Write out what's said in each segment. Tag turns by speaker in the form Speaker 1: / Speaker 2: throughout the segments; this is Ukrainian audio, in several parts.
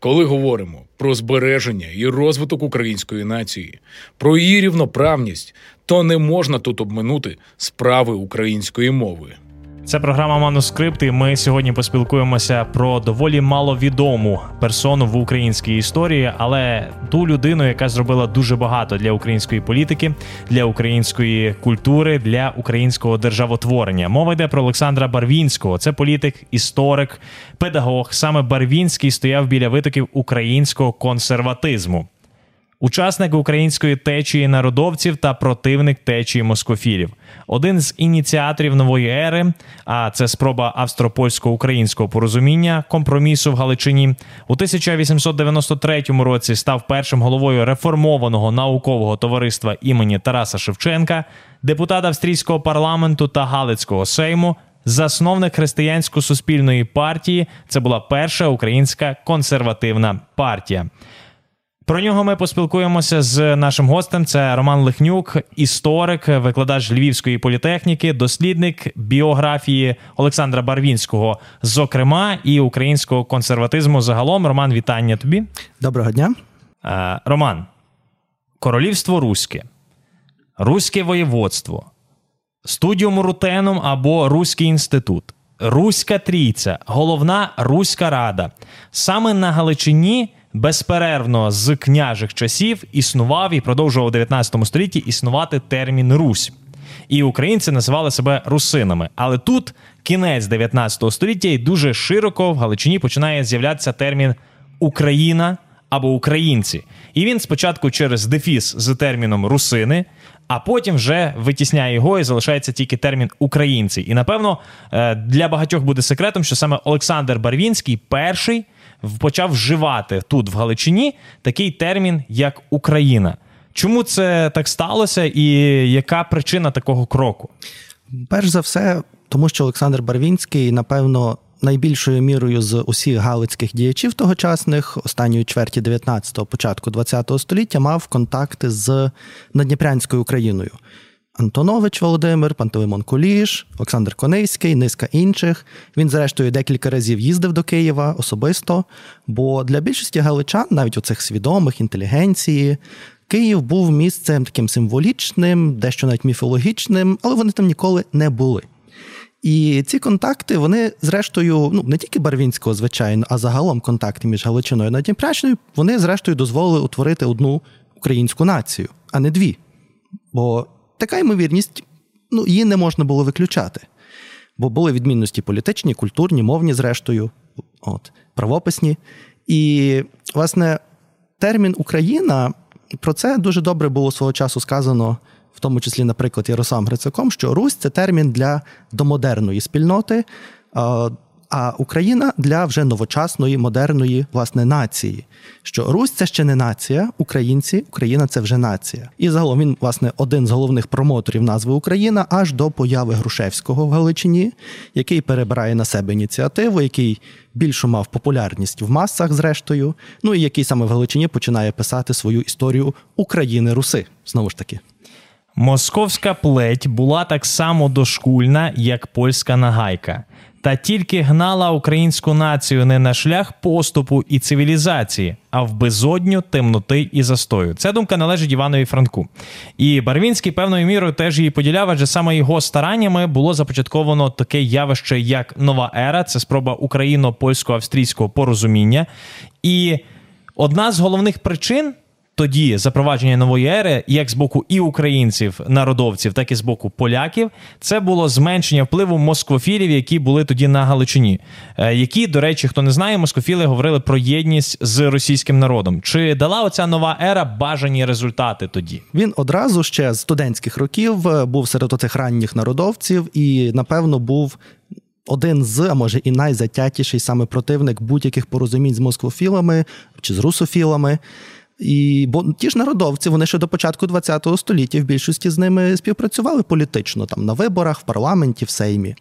Speaker 1: Коли говоримо про збереження і розвиток української нації, про її рівноправність, то не можна тут обминути справи української мови.
Speaker 2: Це програма Манускрипт, Ми сьогодні поспілкуємося про доволі маловідому персону в українській історії, але ту людину, яка зробила дуже багато для української політики, для української культури, для українського державотворення. Мова йде про Олександра Барвінського. Це політик, історик, педагог. Саме Барвінський стояв біля витоків українського консерватизму учасник української течії народовців та противник течії москофілів, один з ініціаторів нової ери. А це спроба австро-польсько-українського порозуміння компромісу в Галичині у 1893 році став першим головою реформованого наукового товариства імені Тараса Шевченка, депутат австрійського парламенту та Галицького сейму. Засновник християнсько-суспільної партії це була перша українська консервативна партія. Про нього ми поспілкуємося з нашим гостем. Це Роман Лихнюк, історик, викладач Львівської політехніки, дослідник біографії Олександра Барвінського, зокрема, і українського консерватизму. Загалом, Роман, вітання тобі.
Speaker 3: Доброго дня,
Speaker 2: е, Роман. Королівство Руське, Руське воєводство, студіум Рутеном або Руський інститут, Руська трійця, головна Руська рада. Саме на Галичині безперервно з княжих часів існував і продовжував у 19 столітті існувати термін Русь. І українці називали себе русинами. Але тут кінець 19 століття і дуже широко в Галичині починає з'являтися термін Україна або українці. І він спочатку через дефіс з терміном русини, а потім вже витісняє його і залишається тільки термін українці. І напевно е, для багатьох буде секретом, що саме Олександр Барвінський перший почав вживати тут в Галичині такий термін, як Україна. Чому це так сталося, і яка причина такого кроку?
Speaker 3: Перш за все, тому що Олександр Барвінський, напевно, найбільшою мірою з усіх галицьких діячів тогочасних останньої чверті 19-го, початку 20-го століття мав контакти з Надніпрянською Україною. Антонович Володимир, Пантелеймон Куліш, Олександр Конейський, низка інших. Він, зрештою, декілька разів їздив до Києва особисто. Бо для більшості галичан, навіть у цих свідомих інтелігенції, Київ був місцем таким символічним, дещо навіть міфологічним, але вони там ніколи не були. І ці контакти, вони, зрештою, ну не тільки Барвінського, звичайно, а загалом контакти між Галичиною і Надніпрячною, вони, зрештою, дозволили утворити одну українську націю, а не дві. Бо така ймовірність, ну, її не можна було виключати. Бо були відмінності політичні, культурні, мовні, зрештою, от, правописні. І, власне, термін Україна про це дуже добре було свого часу сказано, в тому числі, наприклад, Ярославом Грицаком, що Русь це термін для домодерної спільноти а Україна для вже новочасної модерної власне нації. Що Русь це ще не нація, українці, Україна це вже нація. І загалом він, власне, один з головних промоторів назви Україна аж до появи Грушевського в Галичині, який перебирає на себе ініціативу, який більшу мав популярність в масах, зрештою, ну і який саме в Галичині починає писати свою історію України Руси. Знову ж таки.
Speaker 2: Московська плеть була так само дошкульна, як польська нагайка та тільки гнала українську націю не на шлях поступу і цивілізації, а в безодню темноти і застою. Ця думка належить Іванові Франку. І Барвінський певною мірою теж її поділяв, адже саме його стараннями було започатковано таке явище, як нова ера, це спроба україно-польсько-австрійського порозуміння. І одна з головних причин тоді запровадження нової ери, як з боку і українців, народовців, так і з боку поляків, це було зменшення впливу москвофілів, які були тоді на Галичині. Е, які, до речі, хто не знає, москвофіли говорили про єдність з російським народом. Чи дала оця нова ера бажані результати тоді?
Speaker 3: Він одразу ще з студентських років е, був серед оцих ранніх народовців і, напевно, був. Один з, а може і найзатятіший саме противник будь-яких порозумінь з москвофілами чи з русофілами. І бо ті ж народовці, вони ще до початку ХХ століття в більшості з ними співпрацювали політично там на виборах, в парламенті, в Сеймі.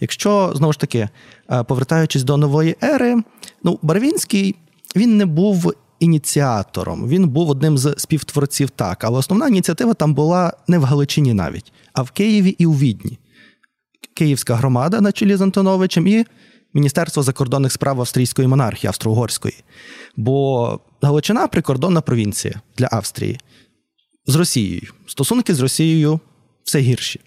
Speaker 3: Якщо знову ж таки е, повертаючись до нової ери, ну Барвінський він не був ініціатором, він був одним з співтворців так, але основна ініціатива там була не в Галичині навіть, а в Києві і у Відні. Київська громада на чолі з Антоновичем і Міністерство закордонних справ австрійської монархії Австро-Угорської. Бо Галичина прикордонна провінція для Австрії з Росією. Стосунки з Росією все гірші.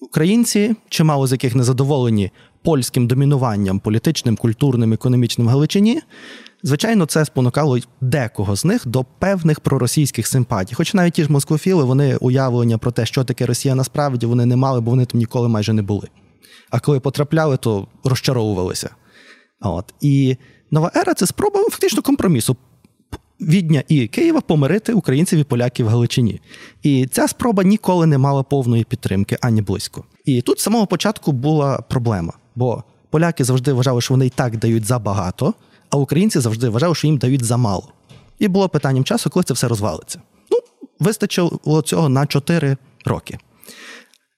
Speaker 3: Українці, чимало з яких не задоволені польським домінуванням політичним, культурним, економічним в Галичині, звичайно, це спонукало декого з них до певних проросійських симпатій. Хоч навіть ті ж москофіли, вони уявлення про те, що таке Росія насправді вони не мали, бо вони там ніколи майже не були. А коли потрапляли, то розчаровувалися. От. І нова ера це спроба фактично компромісу. Відня і Києва помирити українців і поляків в Галичині. І ця спроба ніколи не мала повної підтримки ані близько. І тут з самого початку була проблема, бо поляки завжди вважали, що вони і так дають забагато, а українці завжди вважали, що їм дають замало. І було питанням часу, коли це все розвалиться. Ну, вистачило цього на 4 роки.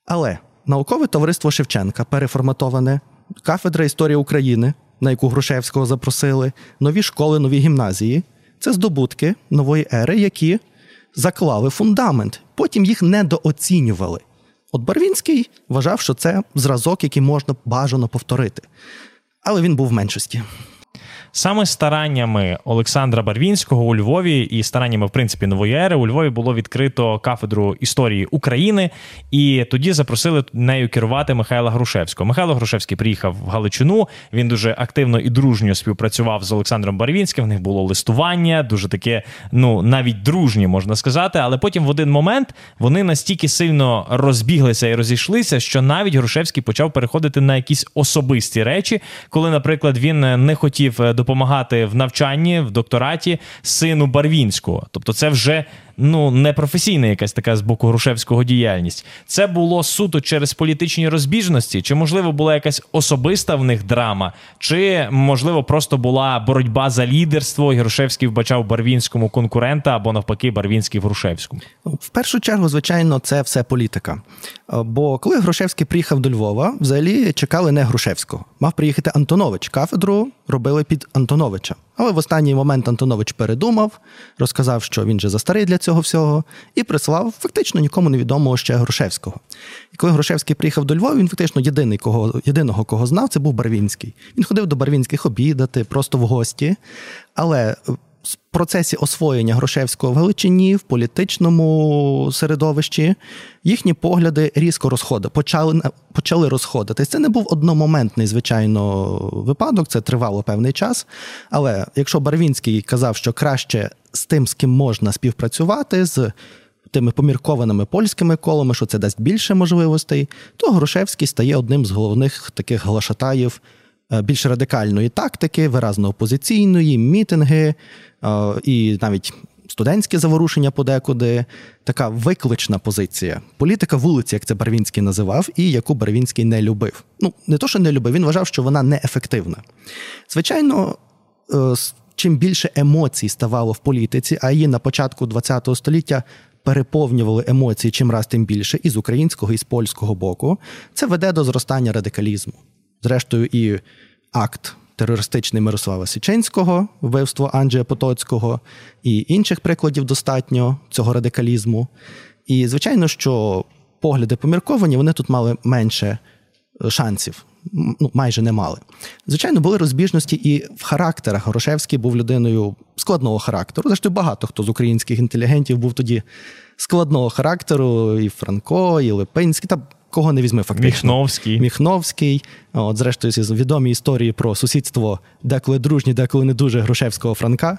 Speaker 3: Але наукове товариство Шевченка переформатоване, кафедра історії України, на яку Грушевського запросили, нові школи, нові гімназії це здобутки нової ери, які заклали фундамент. Потім їх недооцінювали. От Барвінський вважав, що це зразок, який можна бажано повторити. Але він був в меншості.
Speaker 2: Саме стараннями Олександра Барвінського у Львові і стараннями, в принципі, нової ери у Львові було відкрито кафедру історії України, і тоді запросили нею керувати Михайла Грушевського. Михайло Грушевський приїхав в Галичину. Він дуже активно і дружньо співпрацював з Олександром Барвінським. В них було листування, дуже таке, ну навіть дружні, можна сказати. Але потім в один момент вони настільки сильно розбіглися і розійшлися, що навіть Грушевський почав переходити на якісь особисті речі, коли, наприклад, він не хотів допомагати в навчанні в доктораті сину Барвінського. Тобто, це вже ну не професійна якась така з боку Грушевського діяльність. Це було суто через політичні розбіжності, чи можливо була якась особиста в них драма, чи можливо просто була боротьба за лідерство, і Грушевський вбачав Барвінському конкурента або навпаки Барвінський в Грушевському.
Speaker 3: Ну, в першу чергу, звичайно, це все політика. Е, бо коли Грушевський приїхав до Львова, взагалі чекали не Грушевського. Мав приїхати Антонович. Кафедру робили під Антоновича. Але в останній момент Антонович передумав, розказав, що він же застарий для цього всього, і прислав фактично нікому невідомого ще Грушевського. І коли Грушевський приїхав до Львова, він фактично єдиний, кого, єдиного, кого знав, це був Барвінський. Він ходив до Барвінських обідати, просто в гості. Але в процесі освоєння Грушевського в Галичині, в політичному середовищі, їхні погляди різко розходили, почали почали розходитись. Це не був одномоментний, звичайно, випадок, це тривало певний час. Але якщо Барвінський казав, що краще з тим, з ким можна співпрацювати, з тими поміркованими польськими колами, що це дасть більше можливостей, то Грушевський стає одним з головних таких глашатаїв. Е, більш радикальної тактики, виразно опозиційної, мітинги е, і навіть студентські заворушення подекуди, така виклична позиція. Політика вулиці, як це Барвінський називав, і яку Барвінський не любив. Ну, не то, що не любив, він вважав, що вона неефективна. Звичайно, е, чим більше емоцій ставало в політиці, а її на початку ХХ століття. Переповнювали емоції чим раз тим більше і з українського, і з польського боку. Це веде до зростання радикалізму. Зрештою, і акт терористичний Мирослава Січенського, вбивство Анджея Потоцького, і інших прикладів достатньо цього радикалізму. І, звичайно, що погляди помірковані, вони тут мали менше шансів. Ну, майже не мали. Звичайно, були розбіжності і в характерах. Горошевський був людиною складного характеру. Зрештою, багато хто з українських інтелігентів був тоді складного характеру, і Франко, і Липинський. Та кого не візьми, фактично.
Speaker 2: Міхновський.
Speaker 3: Міхновський. От, зрештою, відомі історії про сусідство, деколи дружні, деколи не дуже Грушевського Франка.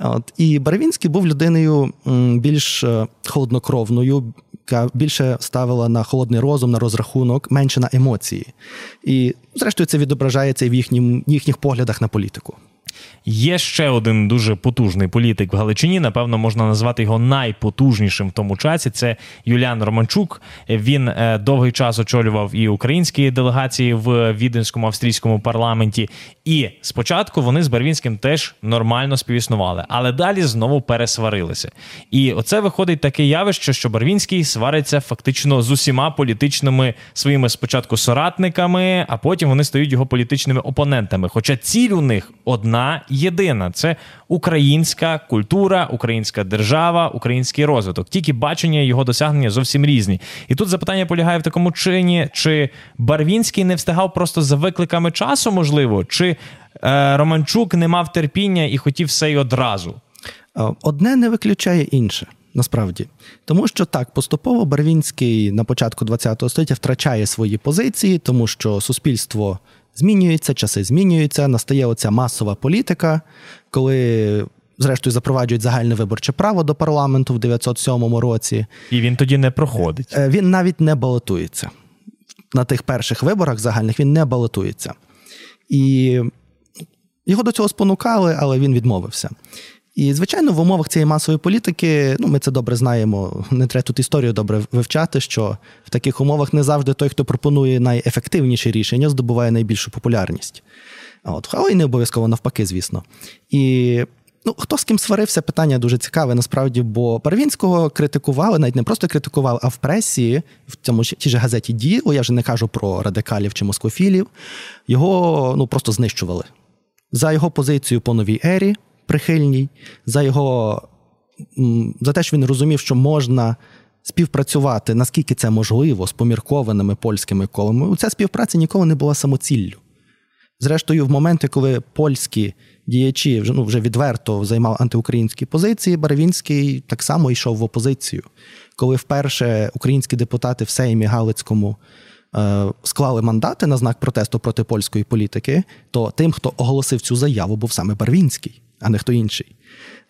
Speaker 3: От, І Барвінський був людиною більш е, холоднокровною, яка більше ставила на холодний розум, на розрахунок, менше на емоції. І, зрештою, це відображається в їхнім, їхніх поглядах на політику.
Speaker 2: Є ще один дуже потужний політик в Галичині. Напевно, можна назвати його найпотужнішим в тому часі. Це Юліан Романчук. Він е, довгий час очолював і українські делегації в віденському австрійському парламенті. І спочатку вони з Барвінським теж нормально співіснували, але далі знову пересварилися. І оце виходить таке явище, що Барвінський свариться фактично з усіма політичними своїми спочатку соратниками, а потім вони стають його політичними опонентами. Хоча ціль у них одна одна єдина: це українська культура, українська держава, український розвиток. Тільки бачення його досягнення зовсім різні. І тут запитання полягає в такому чині: чи Барвінський не встигав просто за викликами часу, можливо, чи е, Романчук не мав терпіння і хотів все й одразу.
Speaker 3: Е, одне не виключає інше. Насправді, тому що так поступово Барвінський на початку ХХ століття втрачає свої позиції, тому що суспільство змінюється, часи змінюються, настає оця масова політика, коли, зрештою, запроваджують загальне виборче право до парламенту в 907 році.
Speaker 2: І він тоді не проходить.
Speaker 3: Е, він навіть не балотується. На тих перших виборах загальних він не балотується. І його до цього спонукали, але він відмовився. І, звичайно, в умовах цієї масової політики, ну ми це добре знаємо. Не треба тут історію добре вивчати, що в таких умовах не завжди той, хто пропонує найефективніші рішення, здобуває найбільшу популярність. От, Але й не обов'язково навпаки, звісно. І ну, хто з ким сварився, питання дуже цікаве, насправді, бо Парвінського критикували, навіть не просто критикували, а в пресі, в цьому тій же газеті Діло, я вже не кажу про радикалів чи москофілів, його ну, просто знищували. За його позицію по новій ері прихильній, за його за те, що він розумів, що можна співпрацювати, наскільки це можливо, з поміркованими польськими колами. Ця співпраця ніколи не була самоціллю. Зрештою, в моменти, коли польські діячі вже ну, вже відверто займали антиукраїнські позиції, Барвінський так само йшов в опозицію. Коли вперше українські депутати в Сеймі Галицькому е, склали мандати на знак протесту проти польської політики, то тим, хто оголосив цю заяву, був саме Барвінський а не хто інший.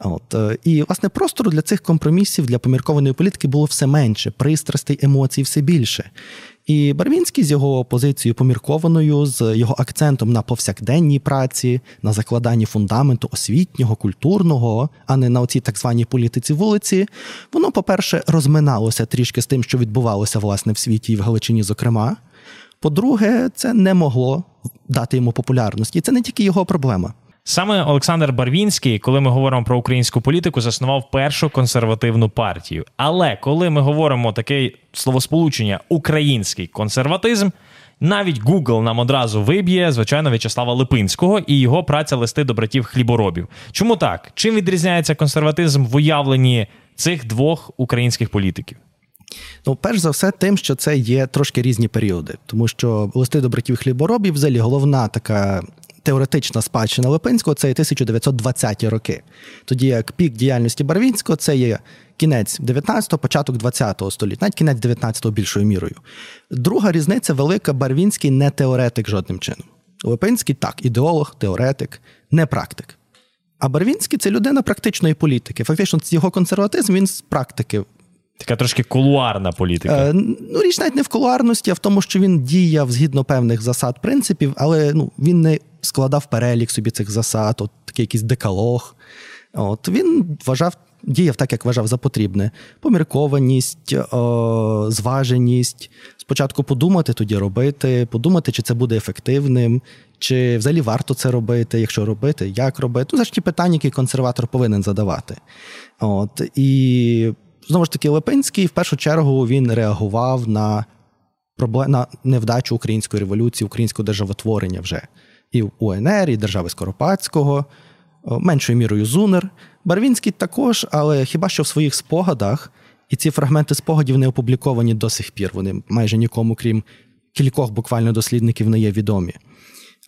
Speaker 3: От. Е, і, власне, простору для цих компромісів, для поміркованої політики було все менше, пристрастей, емоцій все більше. І Барвінський з його позицією поміркованою, з його акцентом на повсякденній праці, на закладанні фундаменту освітнього, культурного, а не на оцій так званій політиці вулиці, воно, по-перше, розминалося трішки з тим, що відбувалося власне в світі і в Галичині, зокрема. По-друге, це не могло дати йому популярності. І Це не тільки його проблема.
Speaker 2: Саме Олександр Барвінський, коли ми говоримо про українську політику, заснував першу консервативну партію. Але коли ми говоримо таке словосполучення український консерватизм, навіть Google нам одразу виб'є, звичайно, В'ячеслава Липинського і його праця листи до братів хліборобів. Чому так? Чим відрізняється консерватизм в уявленні цих двох українських політиків?
Speaker 3: Ну, перш за все, тим, що це є трошки різні періоди, тому що листи до братів хліборобів, взагалі головна така теоретична спадщина Липинського це 1920-ті роки. Тоді як пік діяльності Барвінського це є кінець 19-го, початок 20-го століття, навіть кінець 19-го більшою мірою. Друга різниця велика, Барвінський не теоретик жодним чином. Липинський так, ідеолог, теоретик, не практик. А Барвінський це людина практичної політики. Фактично, його консерватизм він з практики
Speaker 2: Така трошки кулуарна політика.
Speaker 3: Е, ну, Річ навіть не в кулуарності, а в тому, що він діяв згідно певних засад, принципів, але ну, він не складав перелік собі цих засад, от такий якийсь декалог. От Він вважав, діяв так, як вважав за потрібне. Поміркованість, о, зваженість. Спочатку подумати, тоді робити, подумати, чи це буде ефективним, чи взагалі варто це робити, якщо робити, як робити. Ну, це ж ті питання, які консерватор повинен задавати. От, І знову ж таки, Липинський в першу чергу він реагував на проблем, на невдачу української революції, українського державотворення вже і в УНР, і держави Скоропадського, меншою мірою Зунер. Барвінський також, але хіба що в своїх спогадах, і ці фрагменти спогадів не опубліковані до сих пір. Вони майже нікому, крім кількох буквально дослідників, не є відомі.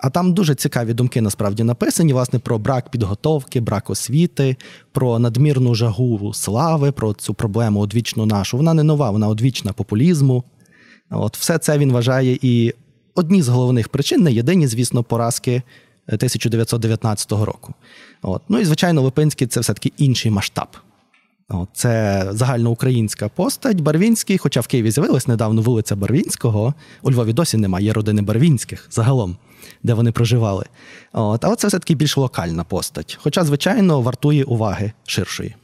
Speaker 3: А там дуже цікаві думки насправді написані, власне, про брак підготовки, брак освіти, про надмірну жагу слави, про цю проблему одвічну нашу. Вона не нова, вона одвічна популізму. От Все це він вважає і одні з головних причин, не єдині, звісно, поразки 1919 року. От. Ну і, звичайно, Липинський це все-таки інший масштаб. От. Це загальноукраїнська постать. Барвінський, хоча в Києві з'явилась недавно вулиця Барвінського, у Львові досі немає родини Барвінських загалом де вони проживали. От, Але це все-таки більш локальна постать. Хоча, звичайно, вартує уваги ширшої.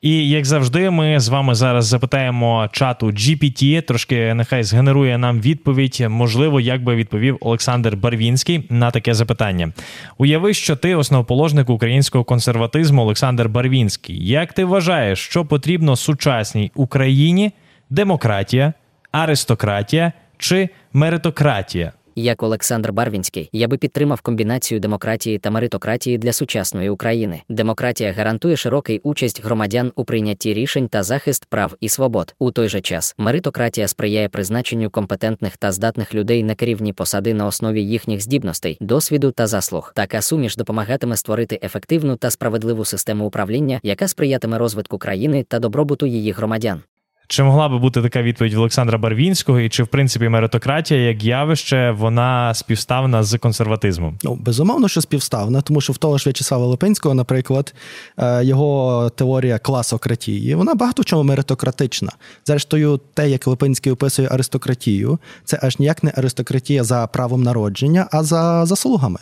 Speaker 2: І як завжди, ми з вами зараз запитаємо чату GPT, трошки нехай згенерує нам відповідь. Можливо, як би відповів Олександр Барвінський на таке запитання. Уяви, що ти основоположник українського консерватизму Олександр Барвінський. Як ти вважаєш, що потрібно сучасній Україні демократія, аристократія чи меритократія?
Speaker 4: Як Олександр Барвінський, я би підтримав комбінацію демократії та меритократії для сучасної України. Демократія гарантує широкий участь громадян у прийнятті рішень та захист прав і свобод. У той же час меритократія сприяє призначенню компетентних та здатних людей на керівні посади на основі їхніх здібностей, досвіду та заслуг. Така суміш допомагатиме створити ефективну та справедливу систему управління, яка сприятиме розвитку країни та добробуту її громадян.
Speaker 2: Чи могла би бути така відповідь в Олександра Барвінського, і чи в принципі меритократія як явище вона співставна з консерватизмом?
Speaker 3: Ну, безумовно, що співставна, тому що в того ж В'ячеслава Липинського, наприклад, е, його теорія класократії, вона багато в чому меритократична. Зрештою, те, як Липинський описує аристократію, це аж ніяк не аристократія за правом народження, а за заслугами.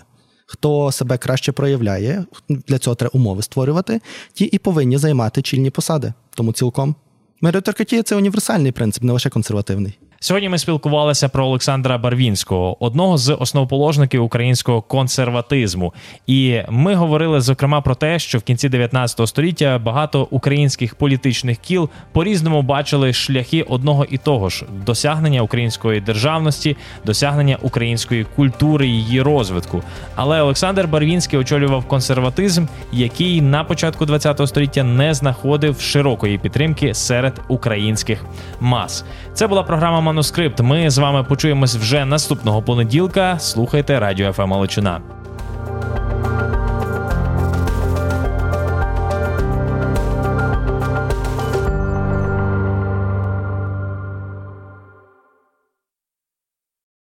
Speaker 3: Хто себе краще проявляє, для цього треба умови створювати, ті і повинні займати чільні посади. Тому цілком меритократія це універсальний принцип, не лише консервативний.
Speaker 2: Сьогодні ми спілкувалися про Олександра Барвінського, одного з основоположників українського консерватизму. І ми говорили зокрема про те, що в кінці 19 століття багато українських політичних кіл по-різному бачили шляхи одного і того ж досягнення української державності, досягнення української культури, її розвитку. Але Олександр Барвінський очолював консерватизм, який на початку 20 століття не знаходив широкої підтримки серед українських мас. Це була програма Манускрипт. Ми з вами почуємось вже наступного понеділка. Слухайте радіо ФМ Галичина.